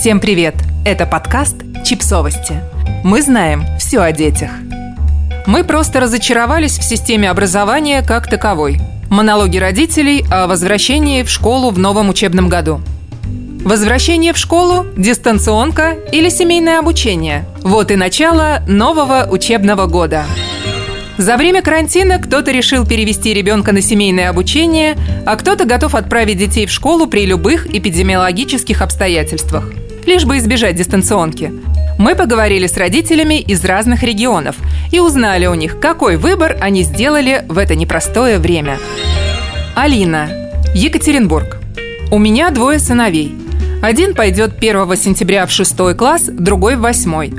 Всем привет! Это подкаст «Чипсовости». Мы знаем все о детях. Мы просто разочаровались в системе образования как таковой. Монологи родителей о возвращении в школу в новом учебном году. Возвращение в школу, дистанционка или семейное обучение – вот и начало нового учебного года. За время карантина кто-то решил перевести ребенка на семейное обучение, а кто-то готов отправить детей в школу при любых эпидемиологических обстоятельствах, лишь бы избежать дистанционки. Мы поговорили с родителями из разных регионов и узнали у них, какой выбор они сделали в это непростое время. Алина, Екатеринбург. У меня двое сыновей. Один пойдет 1 сентября в шестой класс, другой в восьмой.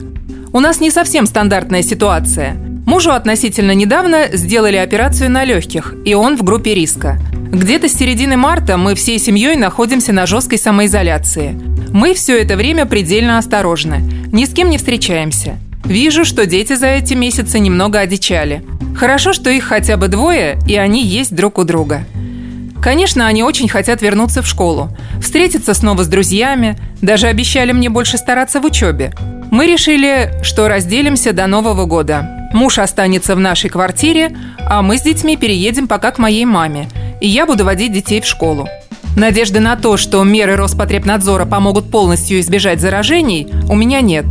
У нас не совсем стандартная ситуация – Мужу относительно недавно сделали операцию на легких, и он в группе риска. Где-то с середины марта мы всей семьей находимся на жесткой самоизоляции. Мы все это время предельно осторожны, ни с кем не встречаемся. Вижу, что дети за эти месяцы немного одичали. Хорошо, что их хотя бы двое, и они есть друг у друга. Конечно, они очень хотят вернуться в школу, встретиться снова с друзьями, даже обещали мне больше стараться в учебе. Мы решили, что разделимся до Нового года. Муж останется в нашей квартире, а мы с детьми переедем пока к моей маме, и я буду водить детей в школу. Надежды на то, что меры Роспотребнадзора помогут полностью избежать заражений, у меня нет.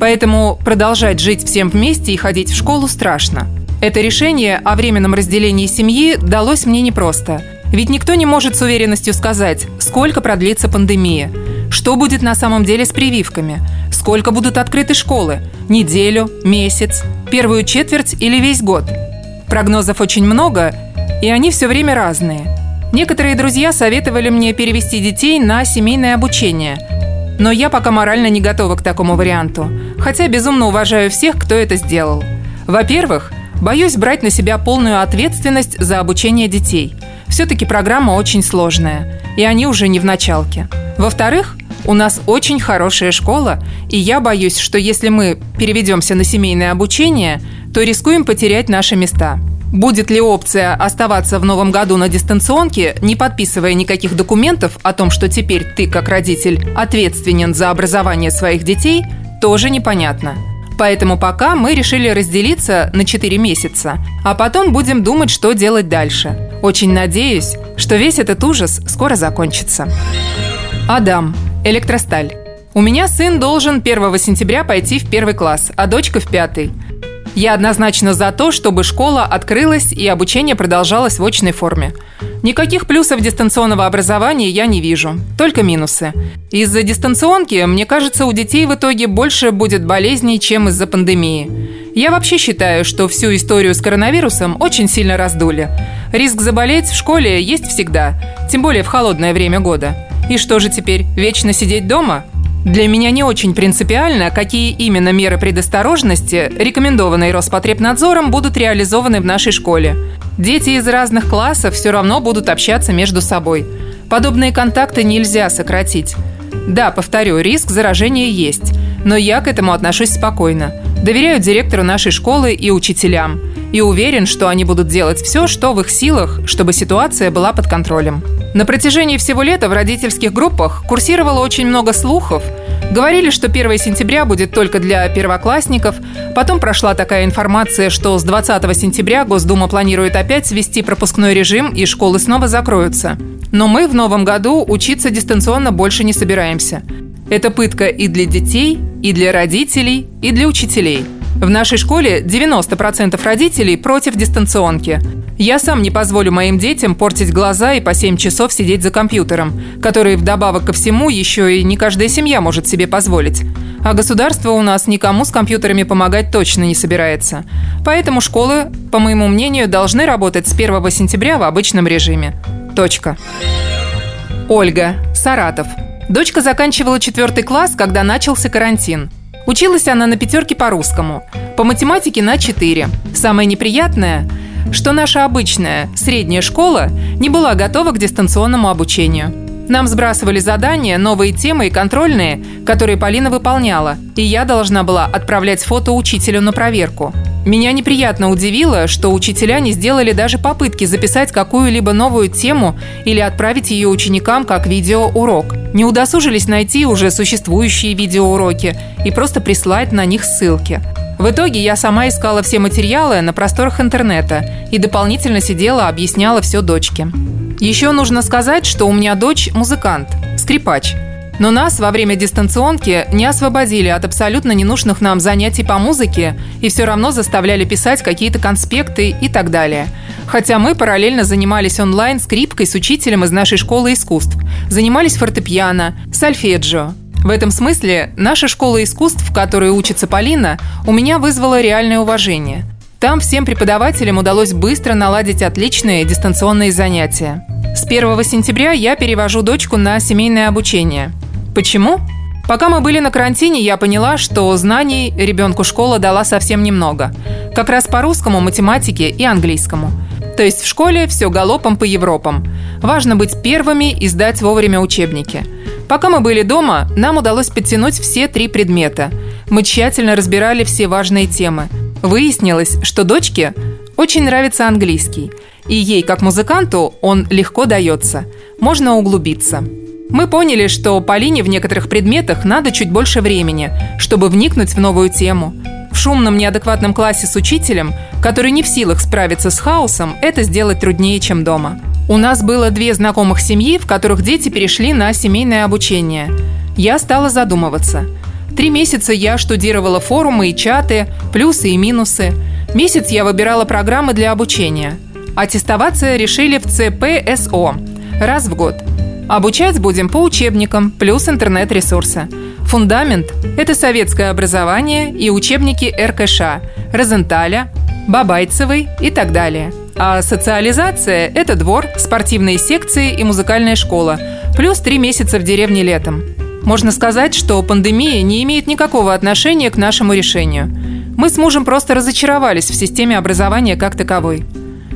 Поэтому продолжать жить всем вместе и ходить в школу страшно. Это решение о временном разделении семьи далось мне непросто. Ведь никто не может с уверенностью сказать, сколько продлится пандемия – что будет на самом деле с прививками? Сколько будут открыты школы? Неделю, месяц, первую четверть или весь год? Прогнозов очень много, и они все время разные. Некоторые друзья советовали мне перевести детей на семейное обучение. Но я пока морально не готова к такому варианту, хотя безумно уважаю всех, кто это сделал. Во-первых, боюсь брать на себя полную ответственность за обучение детей. Все-таки программа очень сложная, и они уже не в началке. Во-вторых, у нас очень хорошая школа, и я боюсь, что если мы переведемся на семейное обучение, то рискуем потерять наши места. Будет ли опция оставаться в новом году на дистанционке, не подписывая никаких документов о том, что теперь ты, как родитель, ответственен за образование своих детей, тоже непонятно. Поэтому пока мы решили разделиться на 4 месяца, а потом будем думать, что делать дальше. Очень надеюсь, что весь этот ужас скоро закончится. Адам. Электросталь. У меня сын должен 1 сентября пойти в первый класс, а дочка в пятый. Я однозначно за то, чтобы школа открылась и обучение продолжалось в очной форме. Никаких плюсов дистанционного образования я не вижу, только минусы. Из-за дистанционки, мне кажется, у детей в итоге больше будет болезней, чем из-за пандемии. Я вообще считаю, что всю историю с коронавирусом очень сильно раздули. Риск заболеть в школе есть всегда, тем более в холодное время года. И что же теперь, вечно сидеть дома? Для меня не очень принципиально, какие именно меры предосторожности, рекомендованные Роспотребнадзором, будут реализованы в нашей школе. Дети из разных классов все равно будут общаться между собой. Подобные контакты нельзя сократить. Да, повторю, риск заражения есть, но я к этому отношусь спокойно. Доверяю директору нашей школы и учителям. И уверен, что они будут делать все, что в их силах, чтобы ситуация была под контролем. На протяжении всего лета в родительских группах курсировало очень много слухов. Говорили, что 1 сентября будет только для первоклассников. Потом прошла такая информация, что с 20 сентября Госдума планирует опять ввести пропускной режим и школы снова закроются. Но мы в новом году учиться дистанционно больше не собираемся. Это пытка и для детей, и для родителей, и для учителей. В нашей школе 90% родителей против дистанционки. Я сам не позволю моим детям портить глаза и по 7 часов сидеть за компьютером, который вдобавок ко всему еще и не каждая семья может себе позволить. А государство у нас никому с компьютерами помогать точно не собирается. Поэтому школы, по моему мнению, должны работать с 1 сентября в обычном режиме. Точка. Ольга, Саратов. Дочка заканчивала четвертый класс, когда начался карантин. Училась она на пятерке по русскому, по математике на 4. Самое неприятное, что наша обычная средняя школа не была готова к дистанционному обучению. Нам сбрасывали задания, новые темы и контрольные, которые Полина выполняла, и я должна была отправлять фото учителю на проверку. Меня неприятно удивило, что учителя не сделали даже попытки записать какую-либо новую тему или отправить ее ученикам как видеоурок. Не удосужились найти уже существующие видеоуроки и просто прислать на них ссылки. В итоге я сама искала все материалы на просторах интернета и дополнительно сидела, объясняла все дочке. Еще нужно сказать, что у меня дочь музыкант, скрипач – но нас во время дистанционки не освободили от абсолютно ненужных нам занятий по музыке и все равно заставляли писать какие-то конспекты и так далее. Хотя мы параллельно занимались онлайн скрипкой с учителем из нашей школы искусств, занимались фортепиано, сольфеджио. В этом смысле наша школа искусств, в которой учится Полина, у меня вызвала реальное уважение. Там всем преподавателям удалось быстро наладить отличные дистанционные занятия. С 1 сентября я перевожу дочку на семейное обучение – Почему? Пока мы были на карантине, я поняла, что знаний ребенку школа дала совсем немного. Как раз по русскому, математике и английскому. То есть в школе все галопом по Европам. Важно быть первыми и сдать вовремя учебники. Пока мы были дома, нам удалось подтянуть все три предмета. Мы тщательно разбирали все важные темы. Выяснилось, что дочке очень нравится английский. И ей, как музыканту, он легко дается. Можно углубиться. Мы поняли, что Полине в некоторых предметах надо чуть больше времени, чтобы вникнуть в новую тему. В шумном неадекватном классе с учителем, который не в силах справиться с хаосом, это сделать труднее, чем дома. У нас было две знакомых семьи, в которых дети перешли на семейное обучение. Я стала задумываться. Три месяца я штудировала форумы и чаты, плюсы и минусы. Месяц я выбирала программы для обучения. Аттестоваться решили в ЦПСО раз в год – Обучать будем по учебникам, плюс интернет-ресурсы. Фундамент – это советское образование и учебники РКШ, Розенталя, Бабайцевой и так далее. А социализация – это двор, спортивные секции и музыкальная школа, плюс три месяца в деревне летом. Можно сказать, что пандемия не имеет никакого отношения к нашему решению. Мы с мужем просто разочаровались в системе образования как таковой.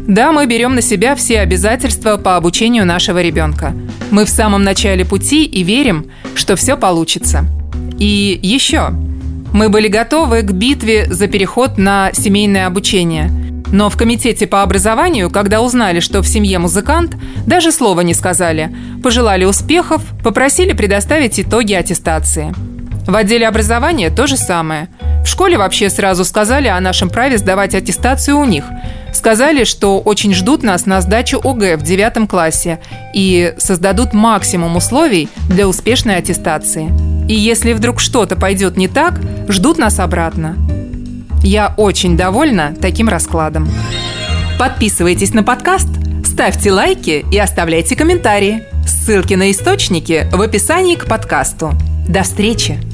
Да, мы берем на себя все обязательства по обучению нашего ребенка. Мы в самом начале пути и верим, что все получится. И еще. Мы были готовы к битве за переход на семейное обучение. Но в комитете по образованию, когда узнали, что в семье музыкант, даже слова не сказали. Пожелали успехов, попросили предоставить итоги аттестации. В отделе образования то же самое. Школе вообще сразу сказали о нашем праве сдавать аттестацию у них – Сказали, что очень ждут нас на сдачу ОГЭ в девятом классе и создадут максимум условий для успешной аттестации. И если вдруг что-то пойдет не так, ждут нас обратно. Я очень довольна таким раскладом. Подписывайтесь на подкаст, ставьте лайки и оставляйте комментарии. Ссылки на источники в описании к подкасту. До встречи!